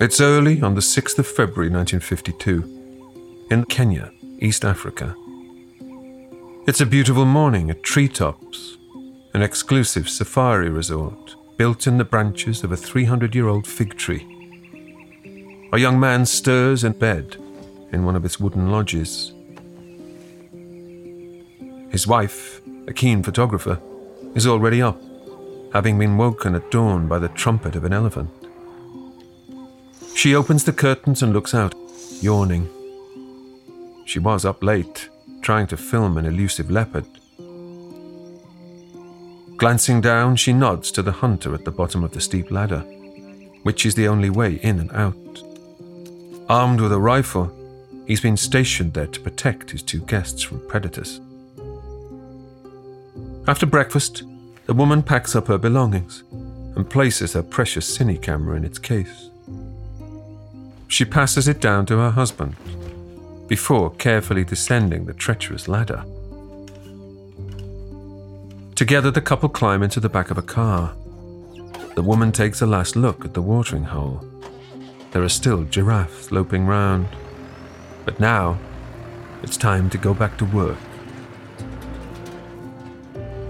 It's early on the 6th of February 1952 in Kenya, East Africa. It's a beautiful morning at Treetops, an exclusive safari resort built in the branches of a 300 year old fig tree. A young man stirs in bed in one of its wooden lodges. His wife, a keen photographer, is already up, having been woken at dawn by the trumpet of an elephant. She opens the curtains and looks out, yawning. She was up late, trying to film an elusive leopard. Glancing down, she nods to the hunter at the bottom of the steep ladder, which is the only way in and out. Armed with a rifle, he's been stationed there to protect his two guests from predators. After breakfast, the woman packs up her belongings and places her precious cine camera in its case. She passes it down to her husband before carefully descending the treacherous ladder. Together, the couple climb into the back of a car. The woman takes a last look at the watering hole. There are still giraffes loping round. But now, it's time to go back to work.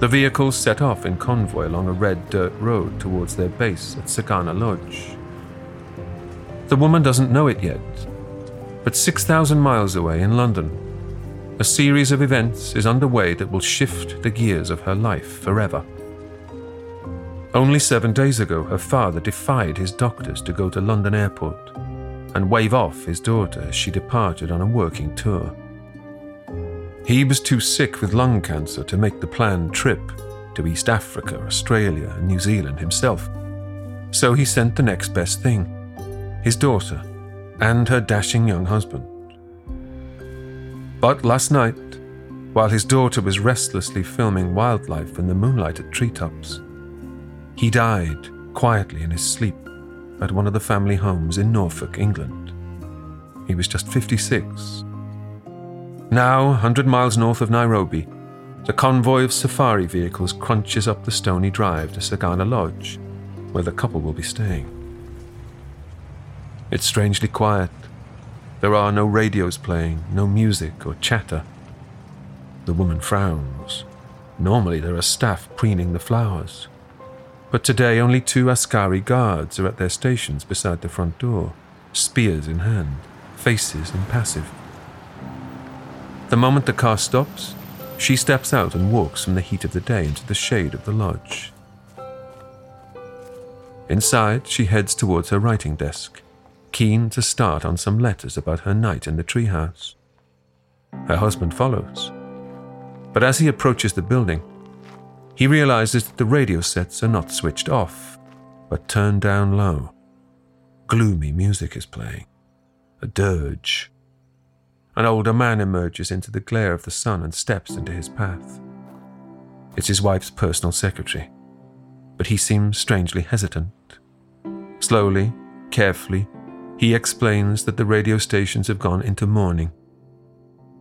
The vehicles set off in convoy along a red dirt road towards their base at Sagana Lodge. The woman doesn't know it yet, but 6,000 miles away in London, a series of events is underway that will shift the gears of her life forever. Only seven days ago, her father defied his doctors to go to London Airport and wave off his daughter as she departed on a working tour. He was too sick with lung cancer to make the planned trip to East Africa, Australia, and New Zealand himself. So he sent the next best thing his daughter, and her dashing young husband. But last night, while his daughter was restlessly filming wildlife in the moonlighted treetops, he died quietly in his sleep at one of the family homes in Norfolk, England. He was just 56. Now, 100 miles north of Nairobi, the convoy of safari vehicles crunches up the stony drive to Sagana Lodge, where the couple will be staying. It's strangely quiet. There are no radios playing, no music or chatter. The woman frowns. Normally there are staff preening the flowers. But today only two Askari guards are at their stations beside the front door, spears in hand, faces impassive. The moment the car stops, she steps out and walks from the heat of the day into the shade of the lodge. Inside, she heads towards her writing desk keen to start on some letters about her night in the treehouse. Her husband follows. But as he approaches the building, he realizes that the radio sets are not switched off, but turned down low. Gloomy music is playing, a dirge. An older man emerges into the glare of the sun and steps into his path. It's his wife's personal secretary, but he seems strangely hesitant. Slowly, carefully, he explains that the radio stations have gone into mourning.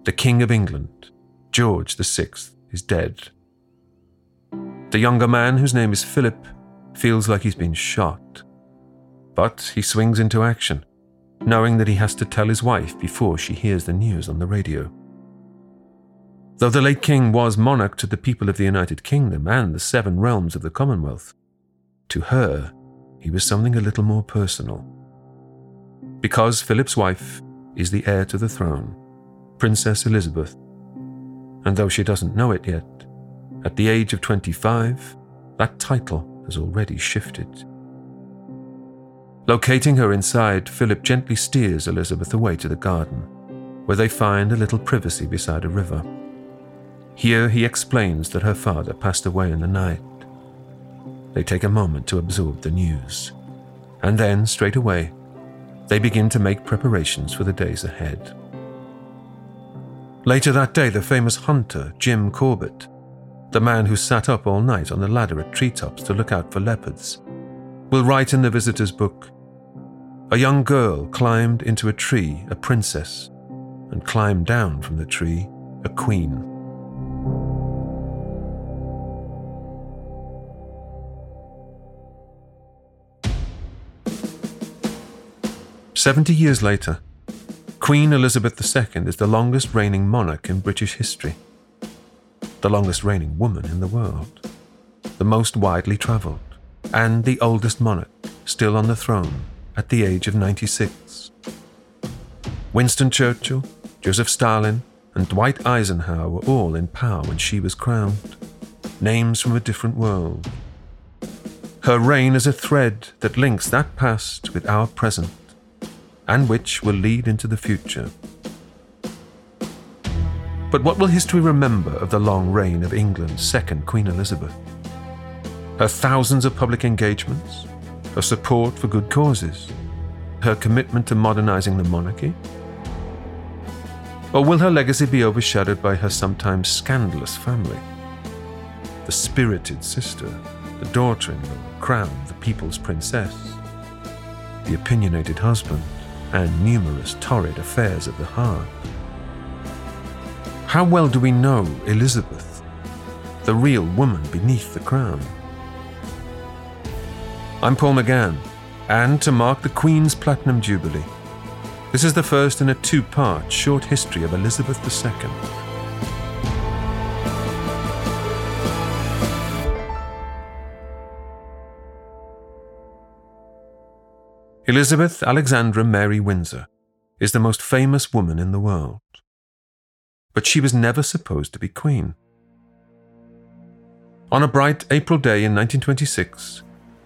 The King of England, George VI, is dead. The younger man, whose name is Philip, feels like he's been shot. But he swings into action, knowing that he has to tell his wife before she hears the news on the radio. Though the late king was monarch to the people of the United Kingdom and the seven realms of the Commonwealth, to her, he was something a little more personal because Philip's wife is the heir to the throne, Princess Elizabeth. And though she doesn't know it yet, at the age of 25, that title has already shifted. Locating her inside, Philip gently steers Elizabeth away to the garden, where they find a little privacy beside a river. Here he explains that her father passed away in the night, they take a moment to absorb the news. And then, straight away, they begin to make preparations for the days ahead. Later that day, the famous hunter, Jim Corbett, the man who sat up all night on the ladder at treetops to look out for leopards, will write in the visitor's book A young girl climbed into a tree, a princess, and climbed down from the tree, a queen. Seventy years later, Queen Elizabeth II is the longest reigning monarch in British history, the longest reigning woman in the world, the most widely travelled, and the oldest monarch still on the throne at the age of 96. Winston Churchill, Joseph Stalin, and Dwight Eisenhower were all in power when she was crowned, names from a different world. Her reign is a thread that links that past with our present and which will lead into the future. But what will history remember of the long reign of England's second Queen Elizabeth? Her thousands of public engagements, her support for good causes, her commitment to modernizing the monarchy? Or will her legacy be overshadowed by her sometimes scandalous family? The spirited sister, the daughter in law, crowned the people's princess, the opinionated husband, and numerous torrid affairs of the heart. How well do we know Elizabeth, the real woman beneath the crown? I'm Paul McGann, and to mark the Queen's Platinum Jubilee, this is the first in a two part short history of Elizabeth II. Elizabeth Alexandra Mary Windsor is the most famous woman in the world. But she was never supposed to be queen. On a bright April day in 1926,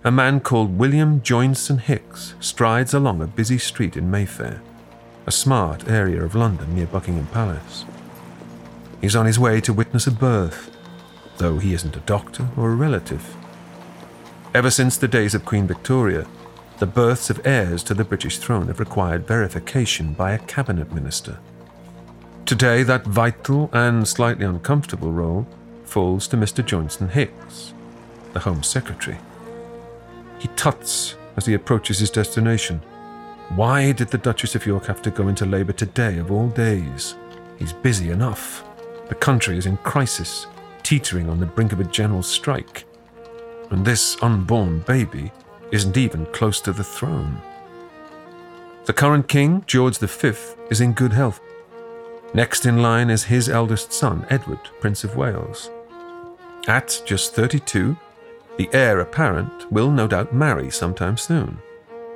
a man called William Joynson Hicks strides along a busy street in Mayfair, a smart area of London near Buckingham Palace. He's on his way to witness a birth, though he isn't a doctor or a relative. Ever since the days of Queen Victoria, the births of heirs to the British throne have required verification by a cabinet minister. Today, that vital and slightly uncomfortable role falls to Mr. Joynson Hicks, the Home Secretary. He tuts as he approaches his destination. Why did the Duchess of York have to go into labour today of all days? He's busy enough. The country is in crisis, teetering on the brink of a general strike. And this unborn baby isn't even close to the throne. The current king, George V, is in good health. Next in line is his eldest son, Edward, Prince of Wales. At just 32, the heir apparent will no doubt marry sometime soon,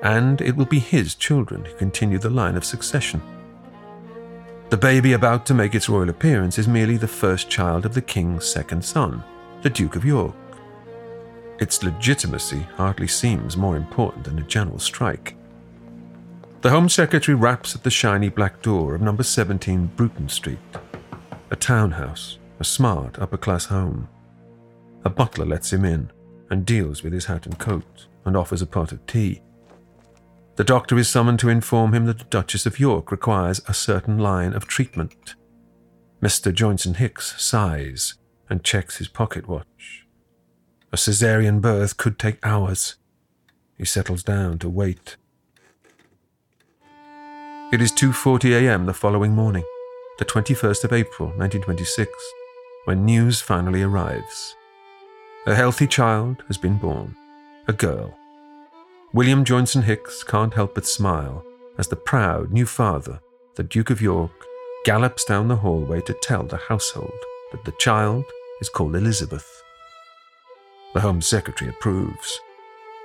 and it will be his children who continue the line of succession. The baby about to make its royal appearance is merely the first child of the king's second son, the Duke of York. Its legitimacy hardly seems more important than a general strike. The Home Secretary raps at the shiny black door of number 17 Bruton Street, a townhouse, a smart upper class home. A butler lets him in and deals with his hat and coat and offers a pot of tea. The doctor is summoned to inform him that the Duchess of York requires a certain line of treatment. Mr. Joynson Hicks sighs and checks his pocket watch. A caesarean birth could take hours. He settles down to wait. It is 2:40 a.m. the following morning, the 21st of April, 1926, when news finally arrives. A healthy child has been born, a girl. William Joynson Hicks can't help but smile as the proud new father, the Duke of York, gallops down the hallway to tell the household that the child is called Elizabeth. The Home Secretary approves.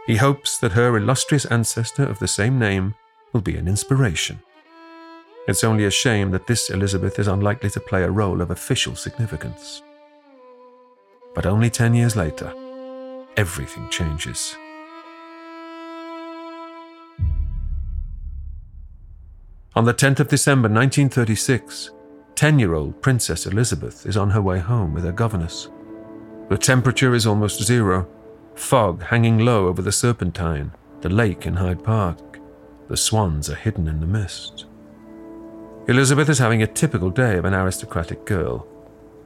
He hopes that her illustrious ancestor of the same name will be an inspiration. It's only a shame that this Elizabeth is unlikely to play a role of official significance. But only ten years later, everything changes. On the 10th of December 1936, 10 year old Princess Elizabeth is on her way home with her governess. The temperature is almost zero, fog hanging low over the Serpentine, the lake in Hyde Park. The swans are hidden in the mist. Elizabeth is having a typical day of an aristocratic girl.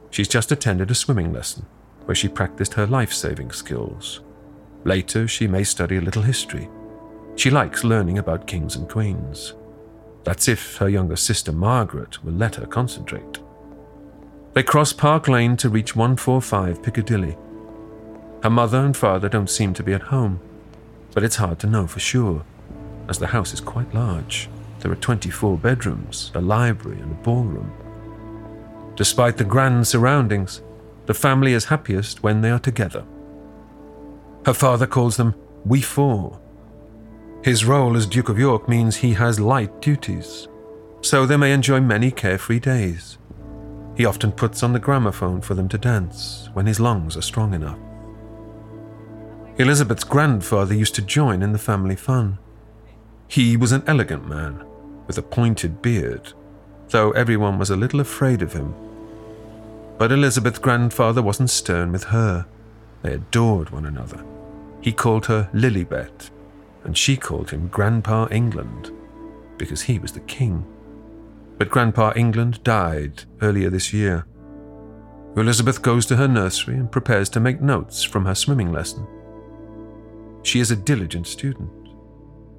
She's just attended a swimming lesson where she practiced her life saving skills. Later, she may study a little history. She likes learning about kings and queens. That's if her younger sister Margaret will let her concentrate. They cross Park Lane to reach 145 Piccadilly. Her mother and father don't seem to be at home, but it's hard to know for sure, as the house is quite large. There are 24 bedrooms, a library, and a ballroom. Despite the grand surroundings, the family is happiest when they are together. Her father calls them We Four. His role as Duke of York means he has light duties, so they may enjoy many carefree days. He often puts on the gramophone for them to dance when his lungs are strong enough. Elizabeth's grandfather used to join in the family fun. He was an elegant man with a pointed beard, though everyone was a little afraid of him. But Elizabeth's grandfather wasn't stern with her. They adored one another. He called her Lilibet, and she called him Grandpa England, because he was the king. But Grandpa England died earlier this year. Elizabeth goes to her nursery and prepares to make notes from her swimming lesson. She is a diligent student,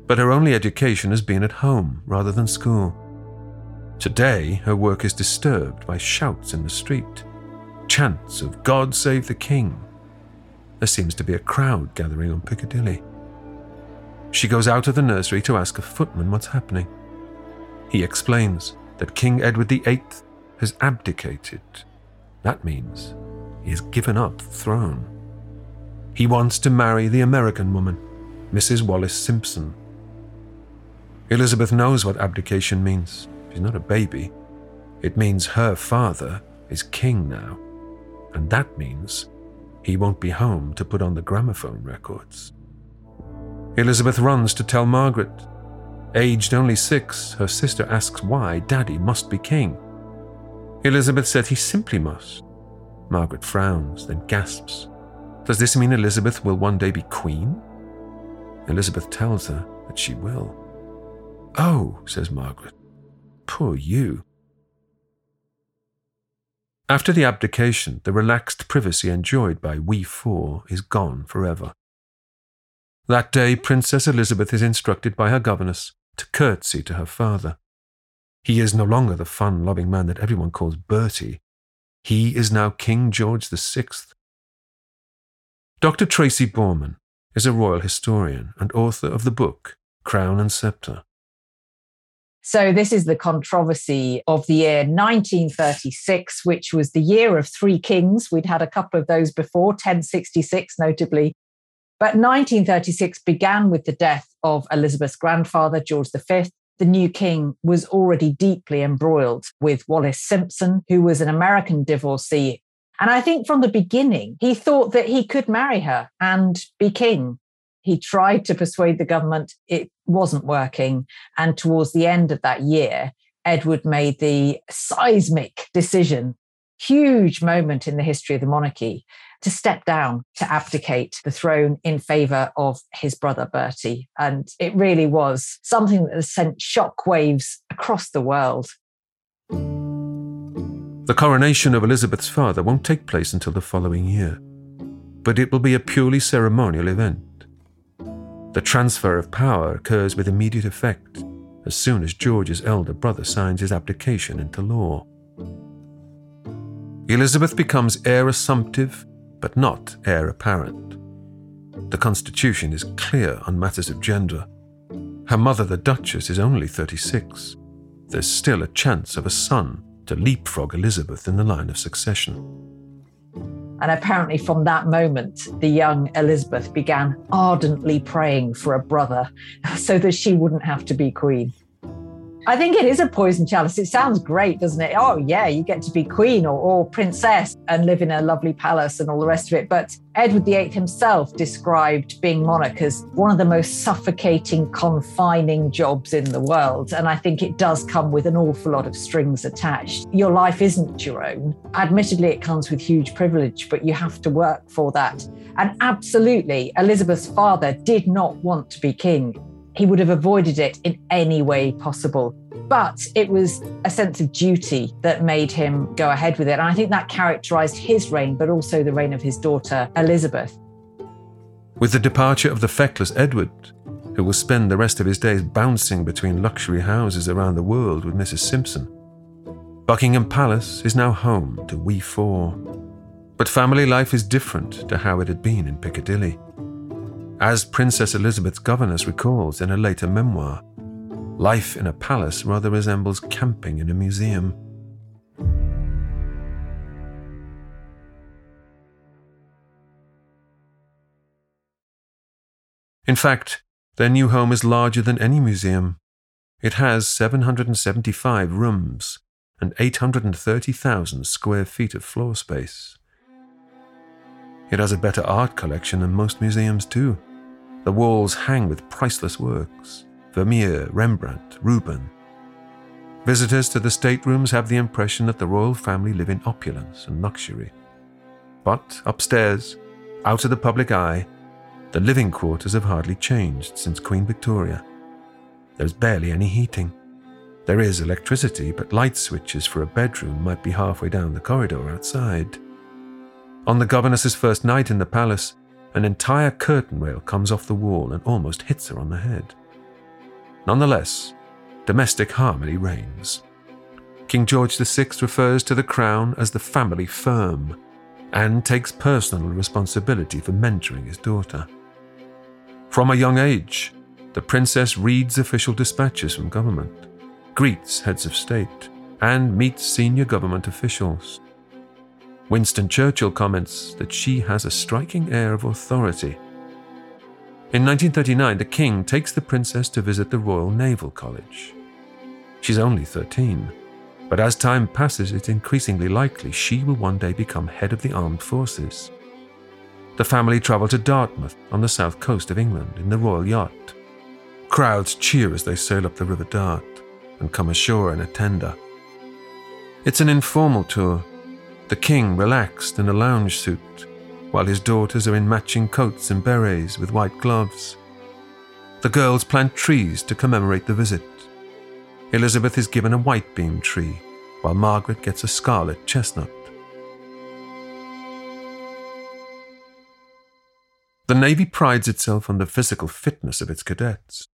but her only education has been at home rather than school. Today, her work is disturbed by shouts in the street, chants of God Save the King. There seems to be a crowd gathering on Piccadilly. She goes out of the nursery to ask a footman what's happening. He explains that King Edward VIII has abdicated. That means he has given up the throne. He wants to marry the American woman, Mrs. Wallis Simpson. Elizabeth knows what abdication means. She's not a baby. It means her father is king now, and that means he won't be home to put on the gramophone records. Elizabeth runs to tell Margaret. Aged only six, her sister asks why Daddy must be king. Elizabeth said he simply must. Margaret frowns, then gasps. Does this mean Elizabeth will one day be queen? Elizabeth tells her that she will. Oh, says Margaret. Poor you. After the abdication, the relaxed privacy enjoyed by we four is gone forever. That day, Princess Elizabeth is instructed by her governess to curtsy to her father. He is no longer the fun loving man that everyone calls Bertie. He is now King George VI, Dr. Tracy Borman is a royal historian and author of the book Crown and Sceptre. So, this is the controversy of the year 1936, which was the year of three kings. We'd had a couple of those before, 1066 notably. But 1936 began with the death of Elizabeth's grandfather, George V. The new king was already deeply embroiled with Wallis Simpson, who was an American divorcee and I think from the beginning, he thought that he could marry her and be king. He tried to persuade the government, it wasn't working. And towards the end of that year, Edward made the seismic decision, huge moment in the history of the monarchy, to step down, to abdicate the throne in favor of his brother Bertie. And it really was something that sent shockwaves across the world. The coronation of Elizabeth's father won't take place until the following year, but it will be a purely ceremonial event. The transfer of power occurs with immediate effect as soon as George's elder brother signs his abdication into law. Elizabeth becomes heir presumptive, but not heir apparent. The Constitution is clear on matters of gender. Her mother, the Duchess, is only 36. There's still a chance of a son to leapfrog Elizabeth in the line of succession. And apparently, from that moment, the young Elizabeth began ardently praying for a brother so that she wouldn't have to be queen. I think it is a poison chalice. It sounds great, doesn't it? Oh, yeah, you get to be queen or, or princess and live in a lovely palace and all the rest of it. But Edward VIII himself described being monarch as one of the most suffocating, confining jobs in the world. And I think it does come with an awful lot of strings attached. Your life isn't your own. Admittedly, it comes with huge privilege, but you have to work for that. And absolutely, Elizabeth's father did not want to be king he would have avoided it in any way possible. But it was a sense of duty that made him go ahead with it. And I think that characterized his reign, but also the reign of his daughter, Elizabeth. With the departure of the feckless Edward, who will spend the rest of his days bouncing between luxury houses around the world with Mrs. Simpson, Buckingham Palace is now home to we four. But family life is different to how it had been in Piccadilly. As Princess Elizabeth's governess recalls in a later memoir, life in a palace rather resembles camping in a museum. In fact, their new home is larger than any museum. It has 775 rooms and 830,000 square feet of floor space. It has a better art collection than most museums, too. The walls hang with priceless works Vermeer, Rembrandt, Rubens. Visitors to the staterooms have the impression that the royal family live in opulence and luxury. But upstairs, out of the public eye, the living quarters have hardly changed since Queen Victoria. There's barely any heating. There is electricity, but light switches for a bedroom might be halfway down the corridor outside. On the governess's first night in the palace, an entire curtain rail comes off the wall and almost hits her on the head. Nonetheless, domestic harmony reigns. King George VI refers to the crown as the family firm and takes personal responsibility for mentoring his daughter. From a young age, the princess reads official dispatches from government, greets heads of state, and meets senior government officials. Winston Churchill comments that she has a striking air of authority. In 1939, the king takes the princess to visit the Royal Naval College. She's only 13, but as time passes, it's increasingly likely she will one day become head of the armed forces. The family travel to Dartmouth on the south coast of England in the royal yacht. Crowds cheer as they sail up the River Dart and come ashore in a tender. It's an informal tour, the king relaxed in a lounge suit, while his daughters are in matching coats and berets with white gloves. The girls plant trees to commemorate the visit. Elizabeth is given a white beam tree, while Margaret gets a scarlet chestnut. The Navy prides itself on the physical fitness of its cadets,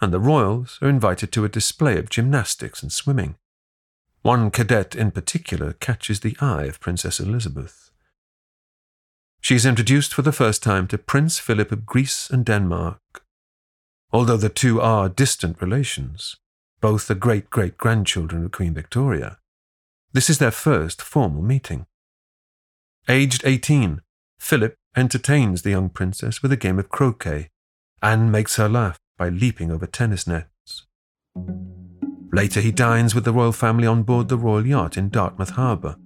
and the Royals are invited to a display of gymnastics and swimming. One cadet in particular catches the eye of Princess Elizabeth. She is introduced for the first time to Prince Philip of Greece and Denmark. Although the two are distant relations, both the great great grandchildren of Queen Victoria, this is their first formal meeting. Aged 18, Philip entertains the young princess with a game of croquet and makes her laugh by leaping over tennis nets. Later, he dines with the royal family on board the royal yacht in Dartmouth Harbour.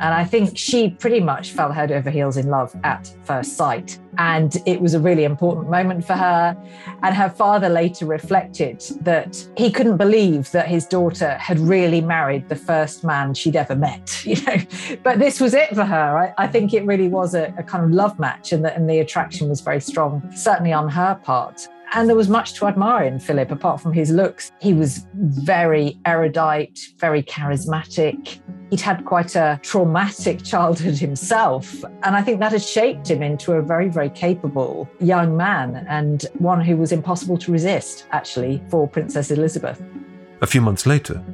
And I think she pretty much fell head over heels in love at first sight. And it was a really important moment for her. And her father later reflected that he couldn't believe that his daughter had really married the first man she'd ever met, you know. But this was it for her. I, I think it really was a, a, kind of love match and the, and the attraction was very strong, certainly on her part. And there was much to admire in Philip, apart from his looks. He was very erudite, very charismatic. He'd had quite a traumatic childhood himself. And I think that has shaped him into a very, very capable young man and one who was impossible to resist, actually, for Princess Elizabeth. A few months later,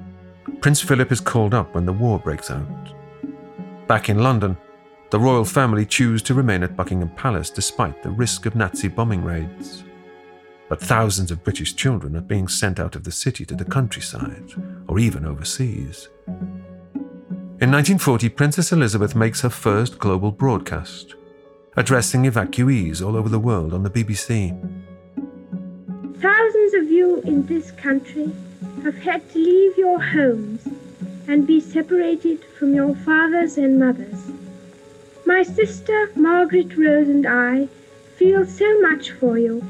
Prince Philip is called up when the war breaks out. Back in London, the royal family choose to remain at Buckingham Palace despite the risk of Nazi bombing raids but thousands of British children are being sent out of the city to the countryside or even overseas. In 1940, Princess Elizabeth makes her first global broadcast, addressing evacuees all over the world on the BBC. Thousands of you in this country have had to leave your homes and be separated from your fathers and mothers. My sister Margaret Rose and I feel so much for you,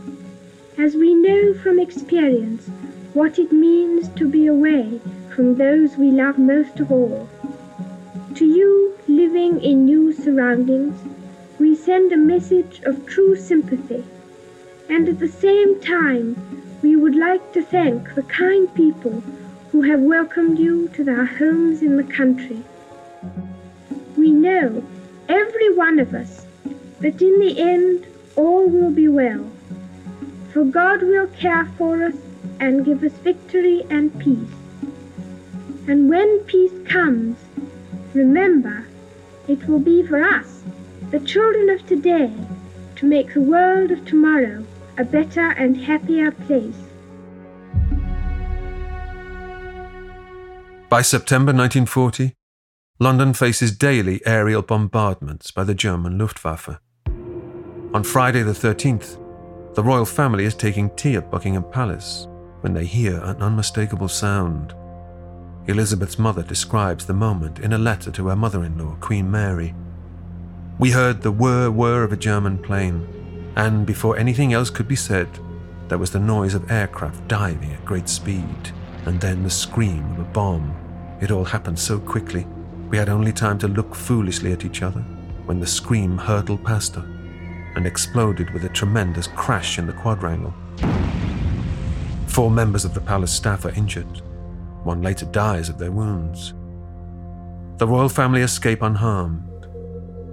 as we know from experience what it means to be away from those we love most of all. To you, living in new surroundings, we send a message of true sympathy, and at the same time, we would like to thank the kind people who have welcomed you to their homes in the country. We know, every one of us, that in the end all will be well, for God will care for us and give us victory and peace. And when peace comes, remember, it will be for us, the children of today, to make the world of tomorrow a better and happier place. By September 1940, London faces daily aerial bombardments by the German Luftwaffe. On Friday the 13th, the royal family is taking tea at Buckingham Palace when they hear an unmistakable sound. Elizabeth's mother describes the moment in a letter to her mother in law, Queen Mary. We heard the whir whir of a German plane, and before anything else could be said, there was the noise of aircraft diving at great speed, and then the scream of a bomb. It all happened so quickly, we had only time to look foolishly at each other when the scream hurtled past us and exploded with a tremendous crash in the quadrangle. Four members of the palace staff are injured. One later dies of their wounds. The royal family escape unharmed.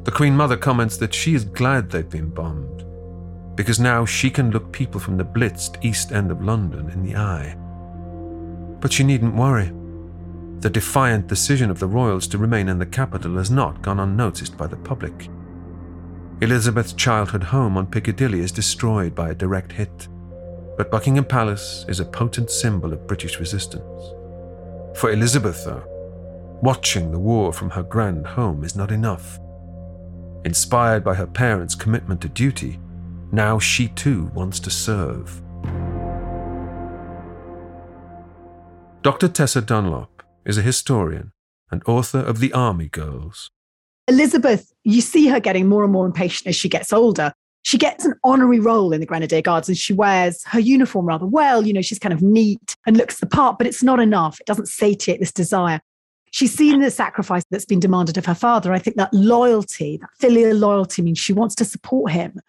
The Queen Mother comments that she is glad they've been bombed, because now she can look people from the blitzed east end of London in the eye. But she needn't worry. The defiant decision of the royals to remain in the capital has not gone unnoticed by the public. Elizabeth's childhood home on Piccadilly is destroyed by a direct hit but Buckingham Palace is a potent symbol of British resistance. For Elizabeth, though, watching the war from her grand home is not enough. Inspired by her parents' commitment to duty, now she too wants to serve. Dr. Tessa Dunlop is a historian and author of The Army Girls. Elizabeth, you see her getting more and more impatient as she gets older she gets an honorary role in the Grenadier Guards and she wears her uniform rather well. You know, she's kind of neat and looks the part, but it's not enough. It doesn't satiate this desire. She's seen the sacrifice that's been demanded of her father. I think that loyalty, that filial loyalty means she wants to support him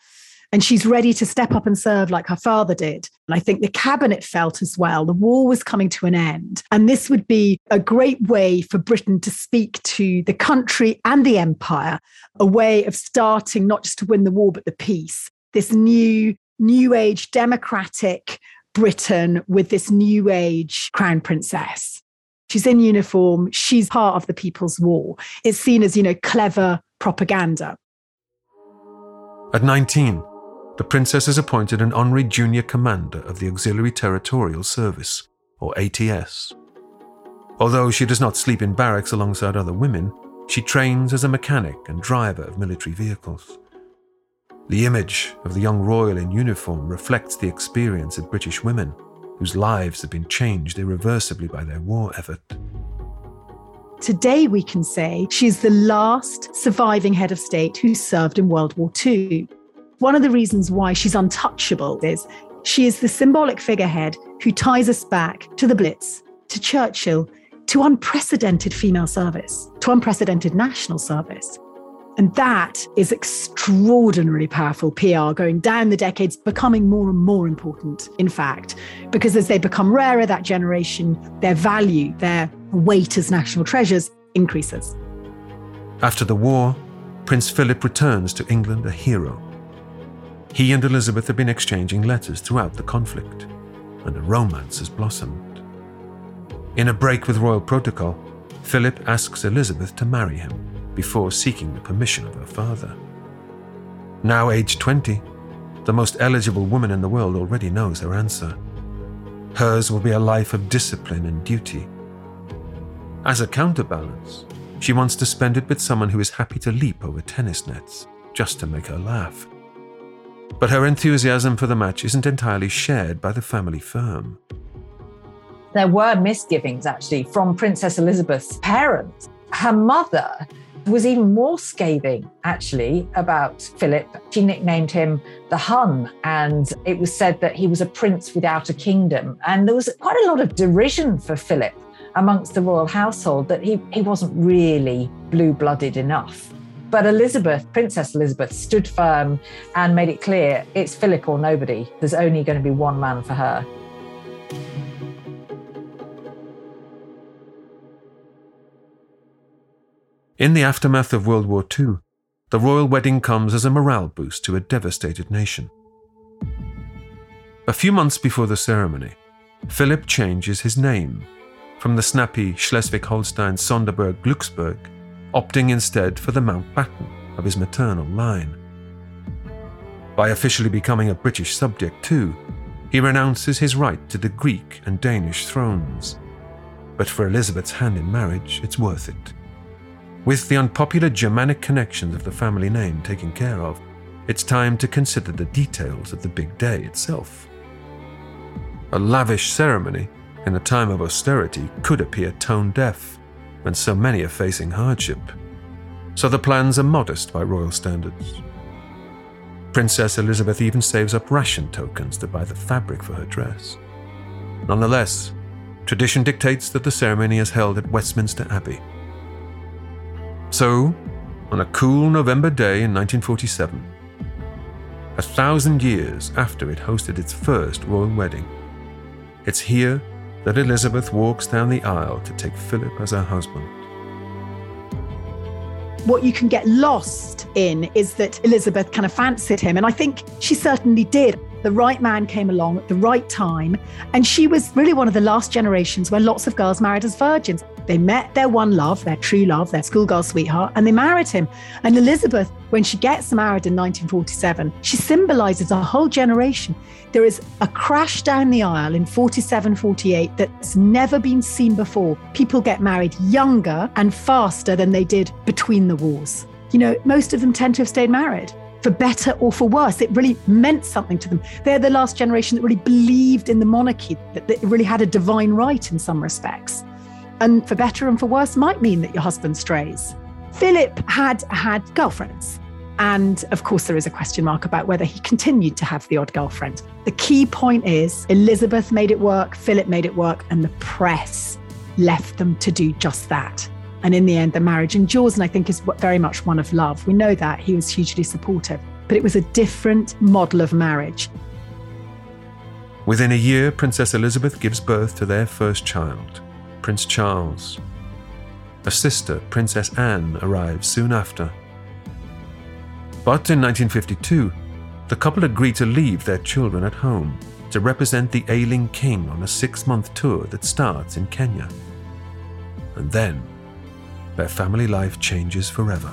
and she's ready to step up and serve like her father did. And I think the cabinet felt as well the war was coming to an end. And this would be a great way for Britain to speak to the country and the empire, a way of starting not just to win the war, but the peace. This new, new age democratic Britain with this new age crown princess. She's in uniform. She's part of the People's War. It's seen as, you know, clever propaganda. At 19, the princess is appointed an honorary junior commander of the Auxiliary Territorial Service, or ATS. Although she does not sleep in barracks alongside other women, she trains as a mechanic and driver of military vehicles. The image of the young royal in uniform reflects the experience of British women whose lives have been changed irreversibly by their war effort. Today, we can say she is the last surviving head of state who served in World War II. One of the reasons why she's untouchable is she is the symbolic figurehead who ties us back to the Blitz, to Churchill, to unprecedented female service, to unprecedented national service. And that is extraordinarily powerful PR going down the decades, becoming more and more important, in fact, because as they become rarer, that generation, their value, their weight as national treasures increases. After the war, Prince Philip returns to England a hero he and Elizabeth have been exchanging letters throughout the conflict, and a romance has blossomed. In a break with royal protocol, Philip asks Elizabeth to marry him before seeking the permission of her father. Now aged 20, the most eligible woman in the world already knows her answer. Hers will be a life of discipline and duty. As a counterbalance, she wants to spend it with someone who is happy to leap over tennis nets just to make her laugh. But her enthusiasm for the match isn't entirely shared by the family firm. There were misgivings actually from Princess Elizabeth's parents. Her mother was even more scathing, actually, about Philip. She nicknamed him the Hun, and it was said that he was a prince without a kingdom. And there was quite a lot of derision for Philip amongst the royal household that he, he wasn't really blue blooded enough. But Elizabeth, Princess Elizabeth, stood firm and made it clear it's Philip or nobody. There's only going to be one man for her. In the aftermath of World War II, the royal wedding comes as a morale boost to a devastated nation. A few months before the ceremony, Philip changes his name from the snappy Schleswig Holstein Sonderburg Glücksburg, opting instead for the Mountbatten of his maternal line. By officially becoming a British subject, too, he renounces his right to the Greek and Danish thrones. But for Elizabeth's hand in marriage, it's worth it. With the unpopular Germanic connections of the family name taken care of, it's time to consider the details of the big day itself. A lavish ceremony in a time of austerity could appear tone deaf when so many are facing hardship. So the plans are modest by royal standards. Princess Elizabeth even saves up ration tokens to buy the fabric for her dress. Nonetheless, tradition dictates that the ceremony is held at Westminster Abbey so, on a cool November day in 1947, a thousand years after it hosted its first royal wedding, it's here that Elizabeth walks down the aisle to take Philip as her husband. What you can get lost in is that Elizabeth kind of fancied him, and I think she certainly did. The right man came along at the right time, and she was really one of the last generations where lots of girls married as virgins. They met their one love, their true love, their schoolgirl sweetheart, and they married him. And Elizabeth, when she gets married in 1947, she symbolizes a whole generation. There is a crash down the aisle in 47, 48 that's never been seen before. People get married younger and faster than they did between the wars. You know, most of them tend to have stayed married for better or for worse. It really meant something to them. They're the last generation that really believed in the monarchy, that it really had a divine right in some respects and for better and for worse might mean that your husband strays. Philip had had girlfriends. And of course, there is a question mark about whether he continued to have the odd girlfriend. The key point is Elizabeth made it work, Philip made it work, and the press left them to do just that. And in the end, the marriage endures, and I think is very much one of love. We know that he was hugely supportive, but it was a different model of marriage. Within a year, Princess Elizabeth gives birth to their first child, Prince Charles. A sister, Princess Anne, arrives soon after. But in 1952, the couple agreed to leave their children at home to represent the ailing king on a six month tour that starts in Kenya. And then, their family life changes forever.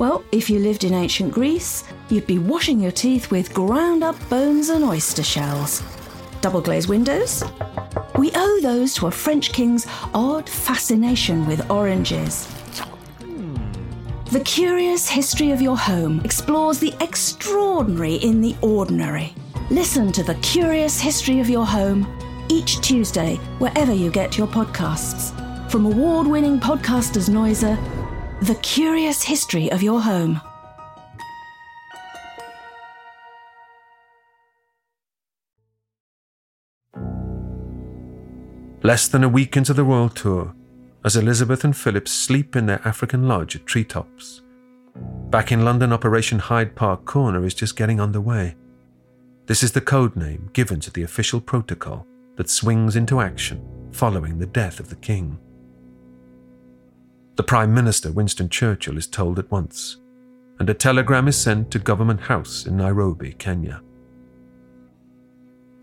Well, if you lived in ancient Greece, you'd be washing your teeth with ground up bones and oyster shells. Double glazed windows? We owe those to a French king's odd fascination with oranges. The Curious History of Your Home explores the extraordinary in the ordinary. Listen to The Curious History of Your Home each Tuesday, wherever you get your podcasts. From award winning podcasters Noiser, The Curious History of Your Home. less than a week into the world tour, as Elizabeth and Philip sleep in their African lodge at Treetops. Back in London, Operation Hyde Park Corner is just getting underway. This is the code name given to the official protocol that swings into action following the death of the King. The Prime Minister, Winston Churchill, is told at once, and a telegram is sent to Government House in Nairobi, Kenya.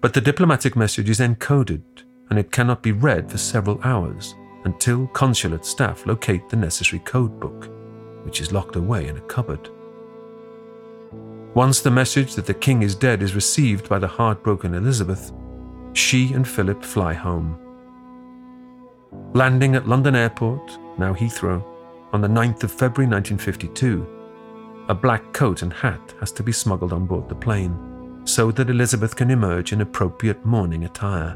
But the diplomatic message is encoded and it cannot be read for several hours until consulate staff locate the necessary code book, which is locked away in a cupboard. Once the message that the king is dead is received by the heartbroken Elizabeth, she and Philip fly home. Landing at London Airport, now Heathrow, on the 9th of February 1952, a black coat and hat has to be smuggled on board the plane so that Elizabeth can emerge in appropriate mourning attire.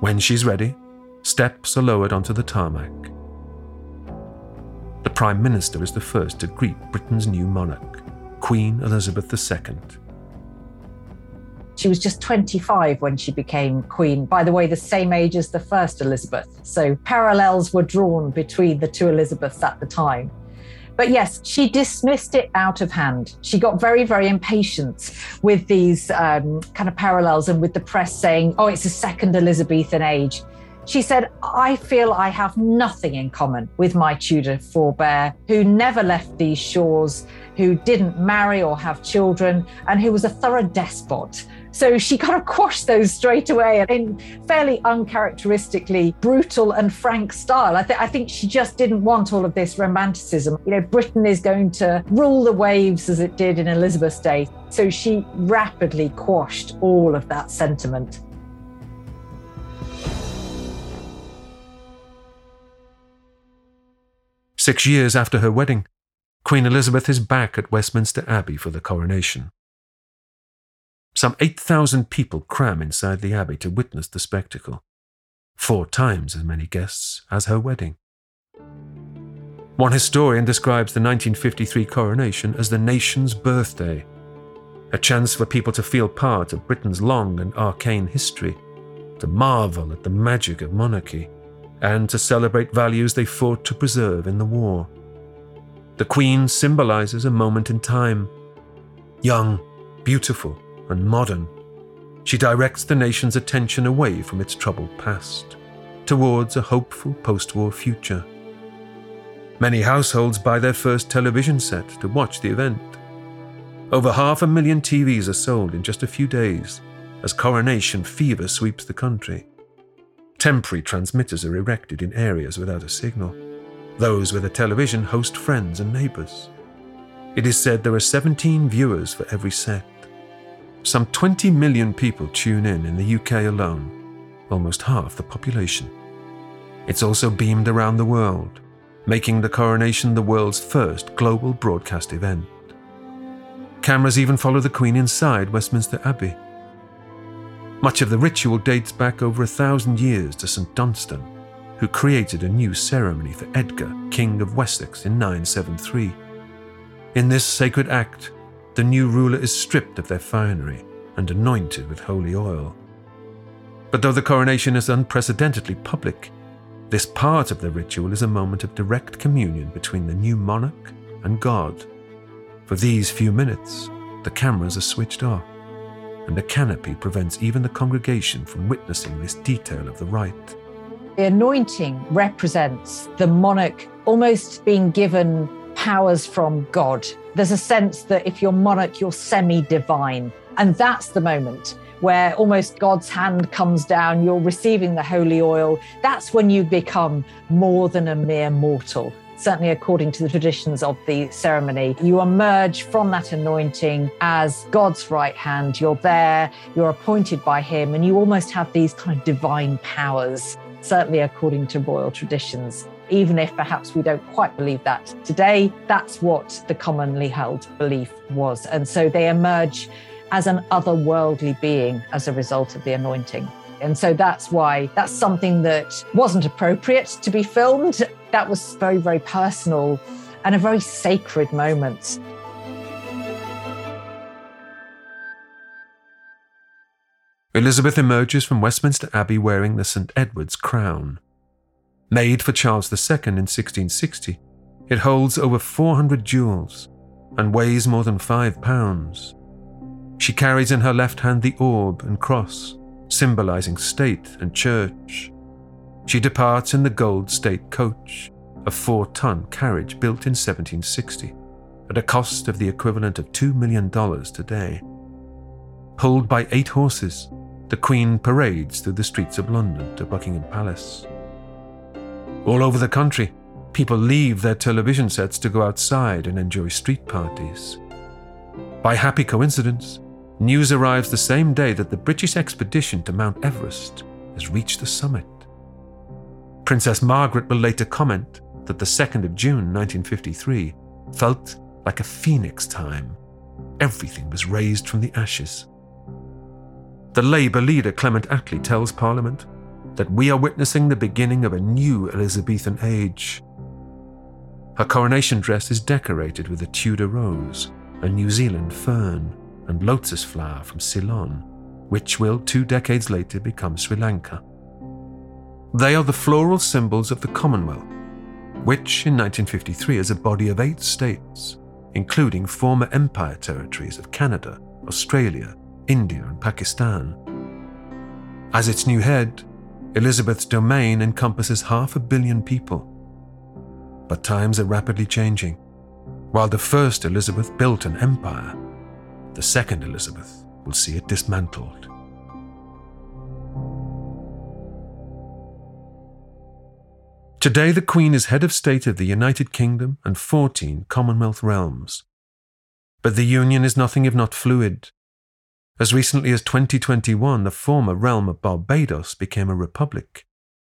When she's ready, steps are lowered onto the tarmac. The Prime Minister is the first to greet Britain's new monarch, Queen Elizabeth II. She was just 25 when she became queen, by the way, the same age as the first Elizabeth. So parallels were drawn between the two Elizabeths at the time. But yes, she dismissed it out of hand. She got very, very impatient with these um, kind of parallels and with the press saying, oh, it's a second Elizabethan age. She said, I feel I have nothing in common with my Tudor forebear who never left these shores, who didn't marry or have children, and who was a thorough despot. So she kind of quashed those straight away in fairly uncharacteristically brutal and frank style. I, th- I think she just didn't want all of this romanticism. You know, Britain is going to rule the waves as it did in Elizabeth's day. So she rapidly quashed all of that sentiment. Six years after her wedding, Queen Elizabeth is back at Westminster Abbey for the coronation. Some 8,000 people cram inside the abbey to witness the spectacle, four times as many guests as her wedding. One historian describes the 1953 coronation as the nation's birthday, a chance for people to feel part of Britain's long and arcane history, to marvel at the magic of monarchy, and to celebrate values they fought to preserve in the war. The Queen symbolizes a moment in time, young, beautiful, and modern, she directs the nation's attention away from its troubled past towards a hopeful post war future. Many households buy their first television set to watch the event. Over half a million TVs are sold in just a few days as coronation fever sweeps the country. Temporary transmitters are erected in areas without a signal. Those with a television host friends and neighbours. It is said there are 17 viewers for every set. Some 20 million people tune in in the UK alone, almost half the population. It's also beamed around the world, making the coronation the world's first global broadcast event. Cameras even follow the Queen inside Westminster Abbey. Much of the ritual dates back over a thousand years to St Dunstan, who created a new ceremony for Edgar, King of Wessex, in 973. In this sacred act, the new ruler is stripped of their finery and anointed with holy oil. But though the coronation is unprecedentedly public, this part of the ritual is a moment of direct communion between the new monarch and God. For these few minutes, the cameras are switched off, and a canopy prevents even the congregation from witnessing this detail of the rite. The anointing represents the monarch almost being given powers from God. There's a sense that if you're monarch, you're semi divine. And that's the moment where almost God's hand comes down, you're receiving the holy oil. That's when you become more than a mere mortal. Certainly, according to the traditions of the ceremony, you emerge from that anointing as God's right hand. You're there, you're appointed by Him, and you almost have these kind of divine powers, certainly according to royal traditions even if perhaps we don't quite believe that today, that's what the commonly held belief was. And so they emerge as an otherworldly being as a result of the anointing. And so that's why that's something that wasn't appropriate to be filmed. That was very, very personal and a very sacred moment. Elizabeth emerges from Westminster Abbey wearing the St. Edward's crown. Made for Charles II in 1660, it holds over 400 jewels and weighs more than five pounds. She carries in her left hand the orb and cross, symbolizing state and church. She departs in the gold state coach, a four ton carriage built in 1760, at a cost of the equivalent of $2 million today. pulled by eight horses, the Queen parades through the streets of London to Buckingham Palace. All over the country, people leave their television sets to go outside and enjoy street parties. By happy coincidence, news arrives the same day that the British expedition to Mount Everest has reached the summit. Princess Margaret will later comment that the 2nd of June 1953 felt like a phoenix time. Everything was raised from the ashes. The Labour leader Clement Attlee tells Parliament that we are witnessing the beginning of a new Elizabethan age. Her coronation dress is decorated with a Tudor rose, a New Zealand fern, and lotus flower from Ceylon, which will two decades later become Sri Lanka. They are the floral symbols of the Commonwealth, which in 1953 is a body of eight states, including former empire territories of Canada, Australia, India, and Pakistan. As its new head, Elizabeth's domain encompasses half a billion people. But times are rapidly changing. While the first Elizabeth built an empire, the second Elizabeth will see it dismantled. Today, the Queen is head of state of the United Kingdom and 14 Commonwealth realms. But the Union is nothing if not fluid. As recently as 2021, the former realm of Barbados became a republic,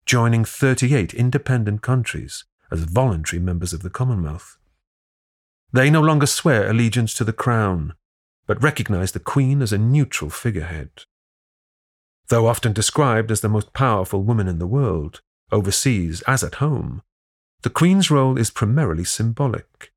joining 38 independent countries as voluntary members of the Commonwealth. They no longer swear allegiance to the Crown, but recognize the Queen as a neutral figurehead. Though often described as the most powerful woman in the world, overseas as at home, the Queen's role is primarily symbolic.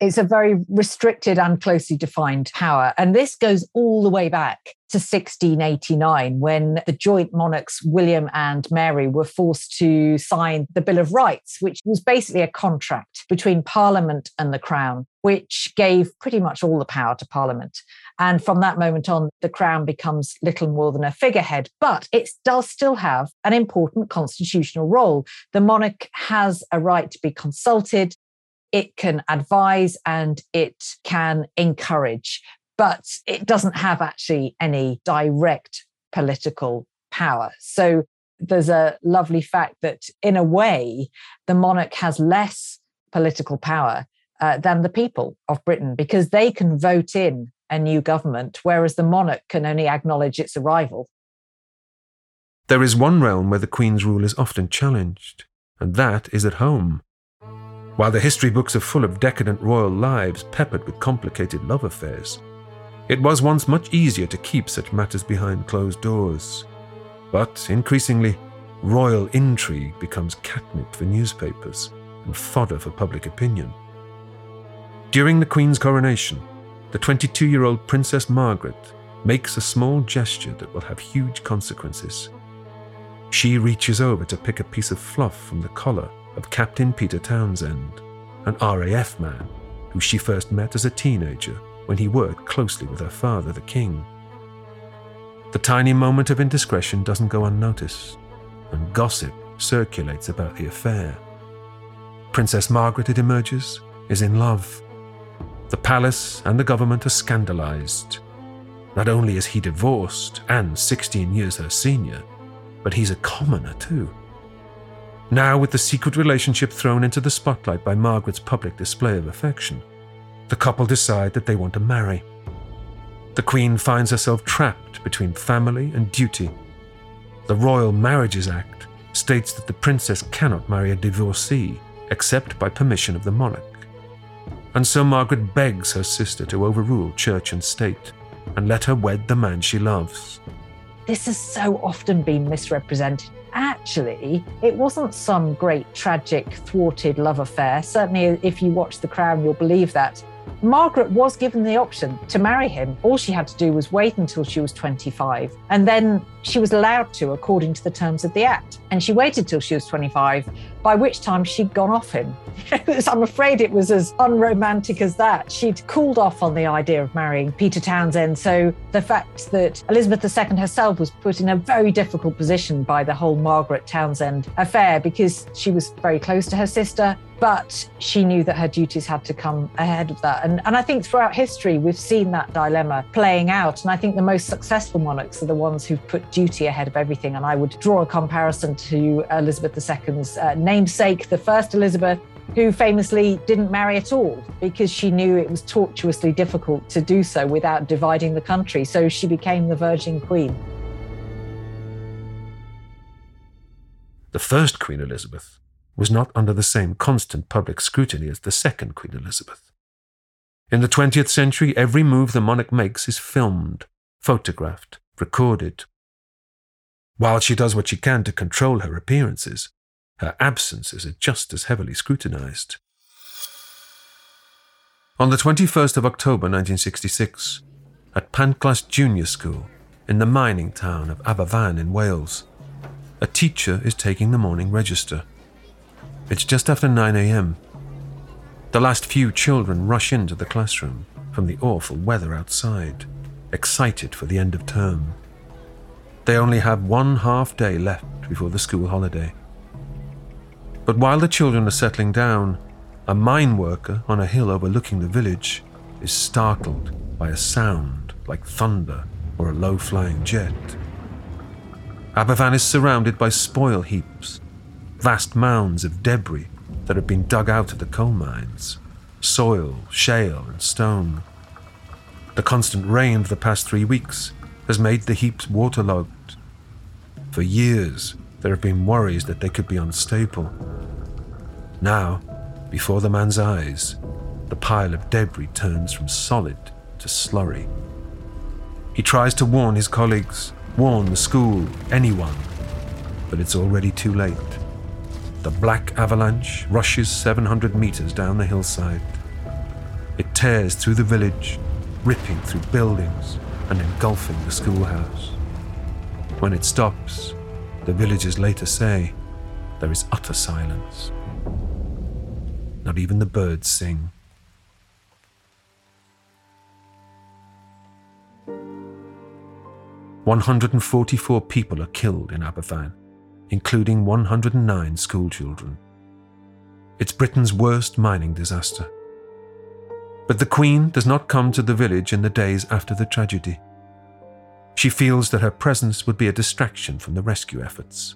It's a very restricted and closely defined power. And this goes all the way back to 1689 when the joint monarchs, William and Mary, were forced to sign the Bill of Rights, which was basically a contract between Parliament and the Crown, which gave pretty much all the power to Parliament. And from that moment on, the Crown becomes little more than a figurehead, but it does still have an important constitutional role. The monarch has a right to be consulted it can advise and it can encourage, but it doesn't have actually any direct political power. So there's a lovely fact that, in a way, the monarch has less political power uh, than the people of Britain because they can vote in a new government, whereas the monarch can only acknowledge its arrival. There is one realm where the Queen's rule is often challenged, and that is at home. While the history books are full of decadent royal lives peppered with complicated love affairs, it was once much easier to keep such matters behind closed doors. But increasingly, royal intrigue becomes catnip for newspapers and fodder for public opinion. During the Queen's coronation, the 22 year old Princess Margaret makes a small gesture that will have huge consequences. She reaches over to pick a piece of fluff from the collar of Captain Peter Townsend, an RAF man who she first met as a teenager when he worked closely with her father, the king. The tiny moment of indiscretion doesn't go unnoticed, and gossip circulates about the affair. Princess Margaret, it emerges, is in love. The palace and the government are scandalized. Not only is he divorced and 16 years her senior, but he's a commoner too. Now, with the secret relationship thrown into the spotlight by Margaret's public display of affection, the couple decide that they want to marry. The Queen finds herself trapped between family and duty. The Royal Marriages Act states that the princess cannot marry a divorcee except by permission of the monarch. And so Margaret begs her sister to overrule church and state and let her wed the man she loves. This has so often been misrepresented actually, it wasn't some great, tragic, thwarted love affair. Certainly, if you watch The Crown, you'll believe that. Margaret was given the option to marry him. All she had to do was wait until she was 25. And then she was allowed to, according to the terms of the Act. And she waited till she was 25 by which time she'd gone off him. I'm afraid it was as unromantic as that. She'd cooled off on the idea of marrying Peter Townsend. So the fact that Elizabeth II herself was put in a very difficult position by the whole Margaret Townsend affair because she was very close to her sister but she knew that her duties had to come ahead of that. And, and I think throughout history, we've seen that dilemma playing out. And I think the most successful monarchs are the ones who've put duty ahead of everything. And I would draw a comparison to Elizabeth II's uh, namesake, the first Elizabeth, who famously didn't marry at all because she knew it was tortuously difficult to do so without dividing the country. So she became the Virgin Queen. The first Queen Elizabeth was not under the same constant public scrutiny as the second Queen Elizabeth. In the 20th century, every move the monarch makes is filmed, photographed, recorded. While she does what she can to control her appearances, her absences are just as heavily scrutinized. On the 21st of October 1966, at Pantglas Junior School in the mining town of Aberfan in Wales, a teacher is taking the morning register. It's just after 9 a.m. The last few children rush into the classroom from the awful weather outside, excited for the end of term. They only have one half day left before the school holiday. But while the children are settling down, a mine worker on a hill overlooking the village is startled by a sound like thunder or a low flying jet. Aberfan is surrounded by spoil heaps vast mounds of debris that have been dug out of the coal mines soil, shale, and stone. The constant rain of the past three weeks has made the heaps waterlogged. For years, there have been worries that they could be unstable. Now, before the man's eyes, the pile of debris turns from solid to slurry. He tries to warn his colleagues, warn the school, anyone, but it's already too late. The black avalanche rushes 700 meters down the hillside. It tears through the village, ripping through buildings and engulfing the schoolhouse. When it stops, the villagers later say there is utter silence. Not even the birds sing. One hundred and forty-four people are killed in Aberfan including 109 schoolchildren. It's Britain's worst mining disaster. But the Queen does not come to the village in the days after the tragedy. She feels that her presence would be a distraction from the rescue efforts,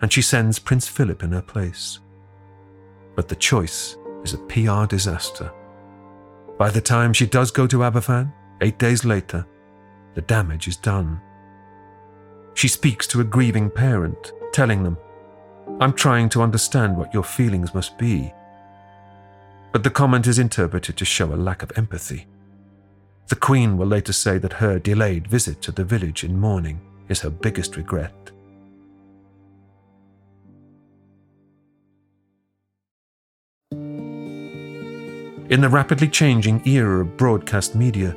and she sends Prince Philip in her place. But the choice is a PR disaster. By the time she does go to Aberfan, eight days later, the damage is done. She speaks to a grieving parent telling them, I'm trying to understand what your feelings must be. But the comment is interpreted to show a lack of empathy. The Queen will later say that her delayed visit to the village in mourning is her biggest regret. In the rapidly changing era of broadcast media,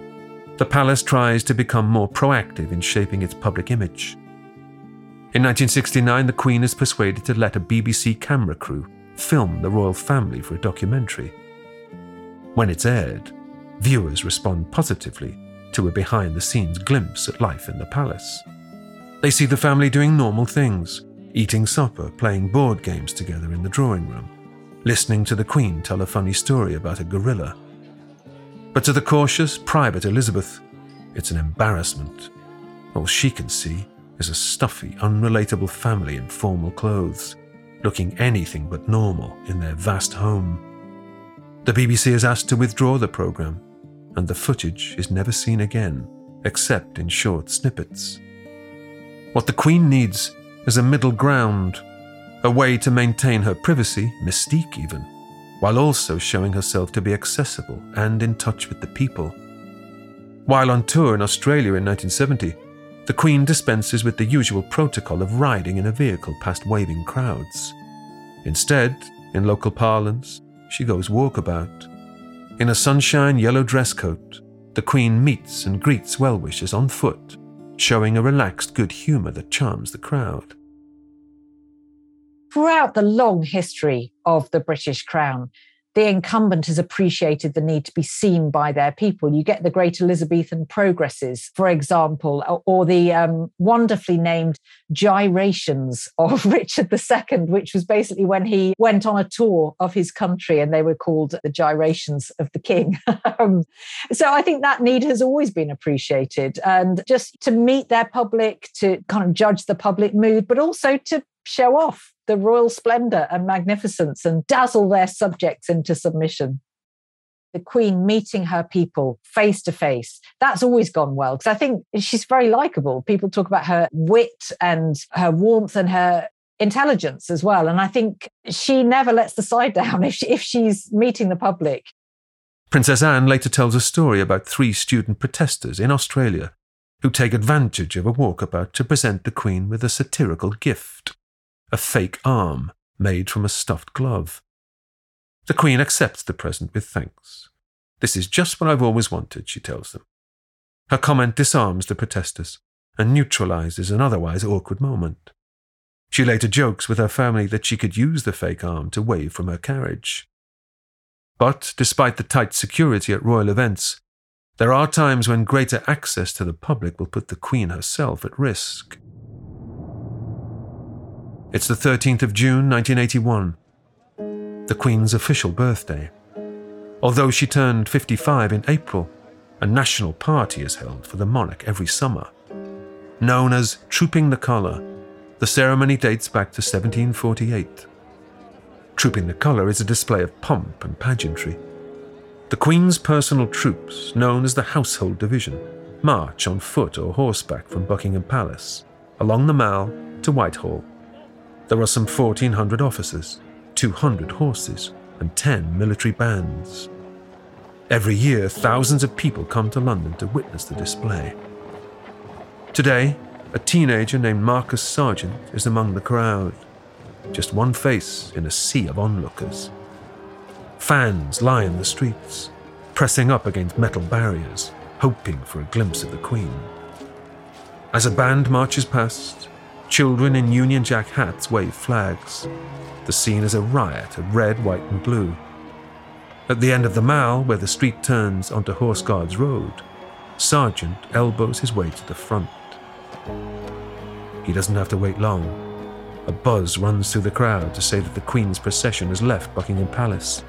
the palace tries to become more proactive in shaping its public image. In 1969, the Queen is persuaded to let a BBC camera crew film the royal family for a documentary. When it's aired, viewers respond positively to a behind the scenes glimpse at life in the palace. They see the family doing normal things, eating supper, playing board games together in the drawing room, listening to the Queen tell a funny story about a gorilla. But to the cautious, private Elizabeth, it's an embarrassment. All she can see is a stuffy, unrelatable family in formal clothes, looking anything but normal in their vast home. The BBC is asked to withdraw the programme, and the footage is never seen again, except in short snippets. What the Queen needs is a middle ground, a way to maintain her privacy, mystique even, while also showing herself to be accessible and in touch with the people. While on tour in Australia in 1970, the Queen dispenses with the usual protocol of riding in a vehicle past waving crowds. Instead, in local parlance, she goes walkabout. In a sunshine yellow dress coat, the Queen meets and greets well wishers on foot, showing a relaxed good humour that charms the crowd. throughout the long history of the British Crown, the incumbent has appreciated the need to be seen by their people. You get the great Elizabethan progresses, for example, or the um, wonderfully named gyrations of Richard II, which was basically when he went on a tour of his country and they were called the gyrations of the king. Um, so I think that need has always been appreciated. And just to meet their public, to kind of judge the public mood, but also to show off the royal splendor and magnificence and dazzle their subjects into submission. The Queen meeting her people face to face, that's always gone well because I think she's very likable. People talk about her wit and her warmth and her intelligence as well. And I think she never lets the side down if, she, if she's meeting the public. Princess Anne later tells a story about three student protesters in Australia who take advantage of a walkabout to present the Queen with a satirical gift a fake arm made from a stuffed glove. The Queen accepts the present with thanks. This is just what I've always wanted, she tells them. Her comment disarms the protesters and neutralizes an otherwise awkward moment. She later jokes with her family that she could use the fake arm to wave from her carriage. But despite the tight security at royal events, there are times when greater access to the public will put the Queen herself at risk. It's the 13th of June 1981, the Queen's official birthday. Although she turned 55 in April, a national party is held for the monarch every summer. Known as Trooping the Colour, the ceremony dates back to 1748. Trooping the Colour is a display of pomp and pageantry. The Queen's personal troops, known as the Household Division, march on foot or horseback from Buckingham Palace, along the Mall to Whitehall there are some 1,400 officers, 200 horses, and 10 military bands. Every year, thousands of people come to London to witness the display. Today, a teenager named Marcus Sarjeant is among the crowd, just one face in a sea of onlookers. Fans lie in the streets, pressing up against metal barriers, hoping for a glimpse of the Queen. As a band marches past, Children in Union Jack hats wave flags. The scene is a riot of red, white, and blue. At the end of the Mall, where the street turns onto Horse Guards Road, Sarjeant elbows his way to the front. He doesn't have to wait long. A buzz runs through the crowd to say that the Queen's procession has left Buckingham Palace.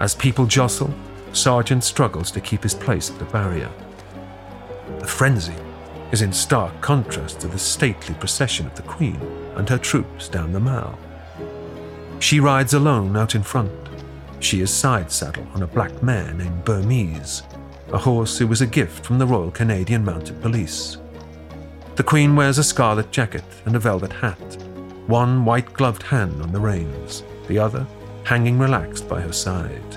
As people jostle, Sarjeant struggles to keep his place at the barrier. The frenzy is in stark contrast to the stately procession of the Queen and her troops down the Mall. She rides alone out in front. She is side saddle on a black mare named Burmese, a horse who was a gift from the Royal Canadian Mounted Police. The Queen wears a scarlet jacket and a velvet hat, one white gloved hand on the reins, the other hanging relaxed by her side.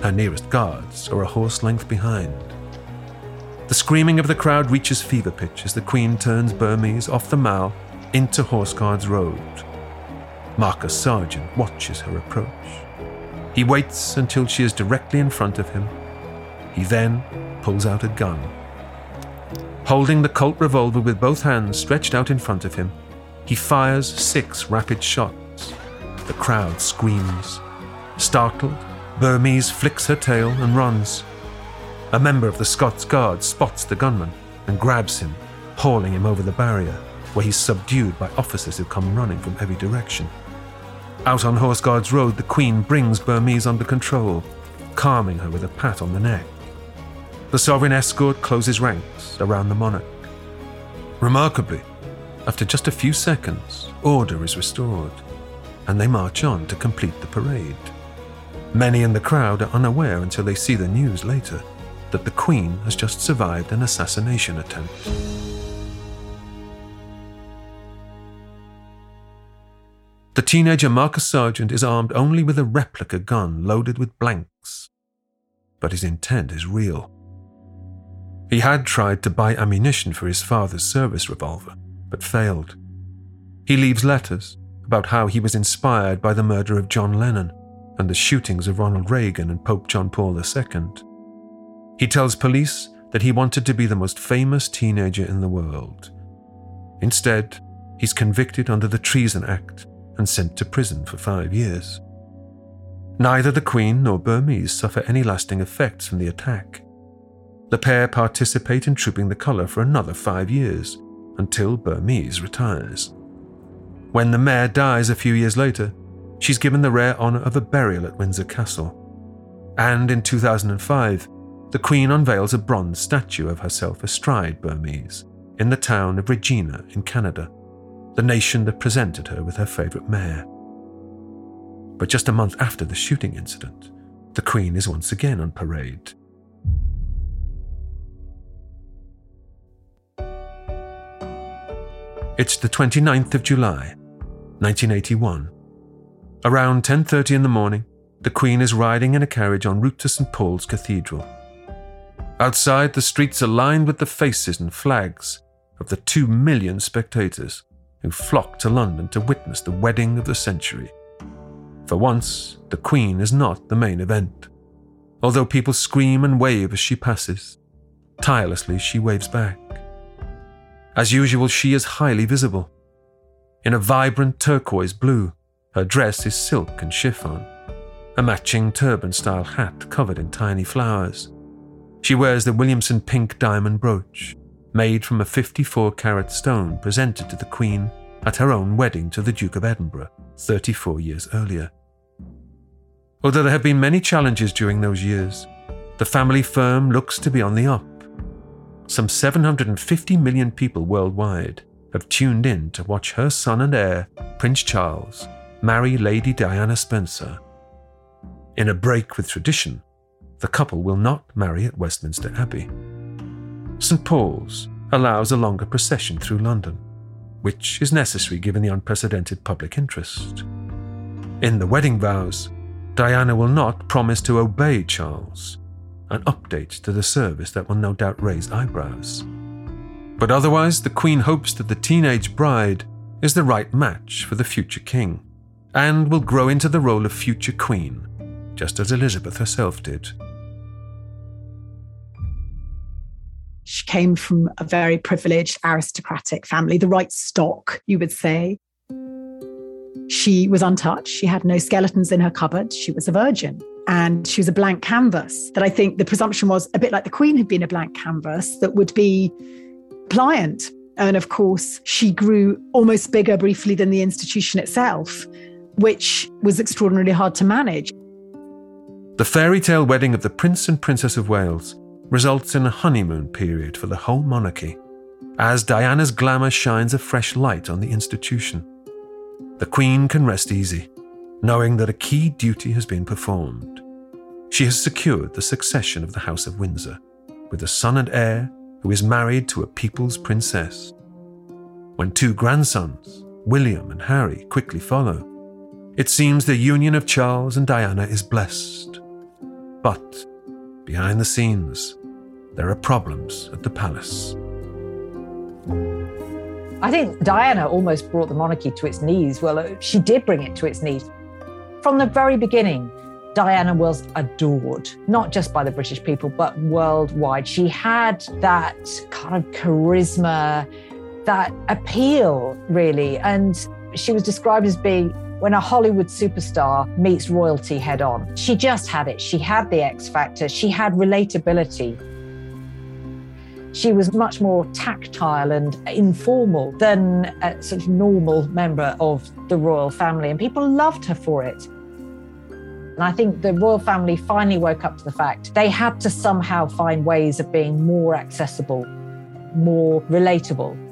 Her nearest guards are a horse length behind. The screaming of the crowd reaches fever pitch as the Queen turns Burmese off the Mall into Horse Guards Road. Marcus Sarjeant watches her approach. He waits until she is directly in front of him. He then pulls out a gun. Holding the Colt revolver with both hands stretched out in front of him, he fires six rapid shots. The crowd screams. Startled, Burmese flicks her tail and runs. A member of the Scots Guard spots the gunman and grabs him, hauling him over the barrier, where he's subdued by officers who come running from every direction. Out on Horse Guards Road, the Queen brings Burmese under control, calming her with a pat on the neck. The sovereign escort closes ranks around the monarch. Remarkably, after just a few seconds, order is restored, and they march on to complete the parade. Many in the crowd are unaware until they see the news later that the Queen has just survived an assassination attempt. The teenager Marcus Sarjeant is armed only with a replica gun loaded with blanks. But his intent is real. He had tried to buy ammunition for his father's service revolver, but failed. He leaves letters about how he was inspired by the murder of John Lennon and the shootings of Ronald Reagan and Pope John Paul II. He tells police that he wanted to be the most famous teenager in the world. Instead, he's convicted under the Treason Act and sent to prison for five years. Neither the Queen nor Burmese suffer any lasting effects from the attack. The pair participate in trooping the colour for another five years, until Burmese retires. When the mare dies a few years later, she's given the rare honour of a burial at Windsor Castle. And in 2005, the Queen unveils a bronze statue of herself astride Burmese in the town of Regina in Canada, the nation that presented her with her favourite mare. But just a month after the shooting incident, the Queen is once again on parade. It's the 29th of July, 1981. Around 10:30 in the morning, the Queen is riding in a carriage en route to St Paul's Cathedral. Outside, the streets are lined with the faces and flags of the two million spectators who flocked to London to witness the wedding of the century. For once, the Queen is not the main event. Although people scream and wave as she passes, tirelessly she waves back. As usual, she is highly visible. In a vibrant turquoise blue, her dress is silk and chiffon, a matching turban style hat covered in tiny flowers. She wears the Williamson pink diamond brooch, made from a 54 carat stone presented to the Queen at her own wedding to the Duke of Edinburgh 34 years earlier. Although there have been many challenges during those years, the family firm looks to be on the up. Some 750 million people worldwide have tuned in to watch her son and heir, Prince Charles, marry Lady Diana Spencer. In a break with tradition, the couple will not marry at Westminster Abbey. St Paul's allows a longer procession through London, which is necessary given the unprecedented public interest. In the wedding vows, Diana will not promise to obey Charles, an update to the service that will no doubt raise eyebrows. But otherwise, the Queen hopes that the teenage bride is the right match for the future king, and will grow into the role of future queen, just as Elizabeth herself did. She came from a very privileged aristocratic family, the right stock, you would say. She was untouched. She had no skeletons in her cupboard. She was a virgin and she was a blank canvas. That I think the presumption was a bit like the Queen had been a blank canvas that would be pliant. And of course, she grew almost bigger briefly than the institution itself, which was extraordinarily hard to manage. The fairy tale wedding of the Prince and Princess of Wales results in a honeymoon period for the whole monarchy, as Diana's glamour shines a fresh light on the institution the Queen can rest easy, knowing that a key duty has been performed. She has secured the succession of the House of Windsor, with a son and heir who is married to a people's princess. When two grandsons, William and Harry, quickly follow, it seems the union of Charles and Diana is blessed. But behind the scenes, there are problems at the palace. I think Diana almost brought the monarchy to its knees. Well, uh, she did bring it to its knees. From the very beginning, Diana was adored, not just by the British people, but worldwide. She had that kind of charisma, that appeal, really. And she was described as being when a Hollywood superstar meets royalty head on. She just had it. She had the X factor, she had relatability. She was much more tactile and informal than a sort of normal member of the royal family, and people loved her for it. And I think the royal family finally woke up to the fact they had to somehow find ways of being more accessible, more relatable.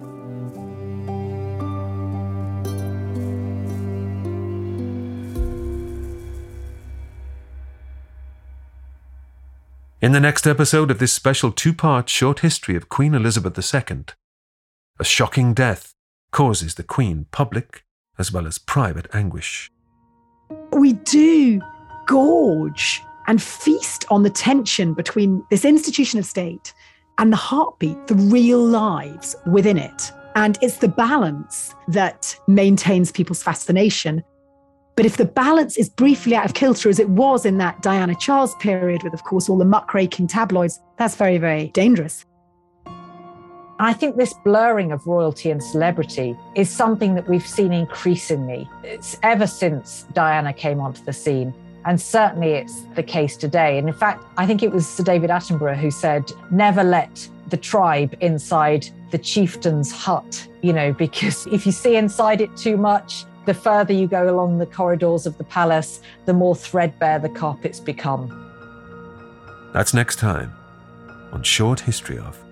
In the next episode of this special two part short history of Queen Elizabeth II, a shocking death causes the Queen public as well as private anguish. We do gorge and feast on the tension between this institution of state and the heartbeat, the real lives within it. And it's the balance that maintains people's fascination but if the balance is briefly out of kilter, as it was in that Diana Charles period, with, of course, all the muckraking tabloids, that's very, very dangerous. I think this blurring of royalty and celebrity is something that we've seen increasingly. It's ever since Diana came onto the scene. And certainly it's the case today. And in fact, I think it was Sir David Attenborough who said, never let the tribe inside the chieftain's hut, you know, because if you see inside it too much, the further you go along the corridors of the palace, the more threadbare the carpets become. That's next time on Short History of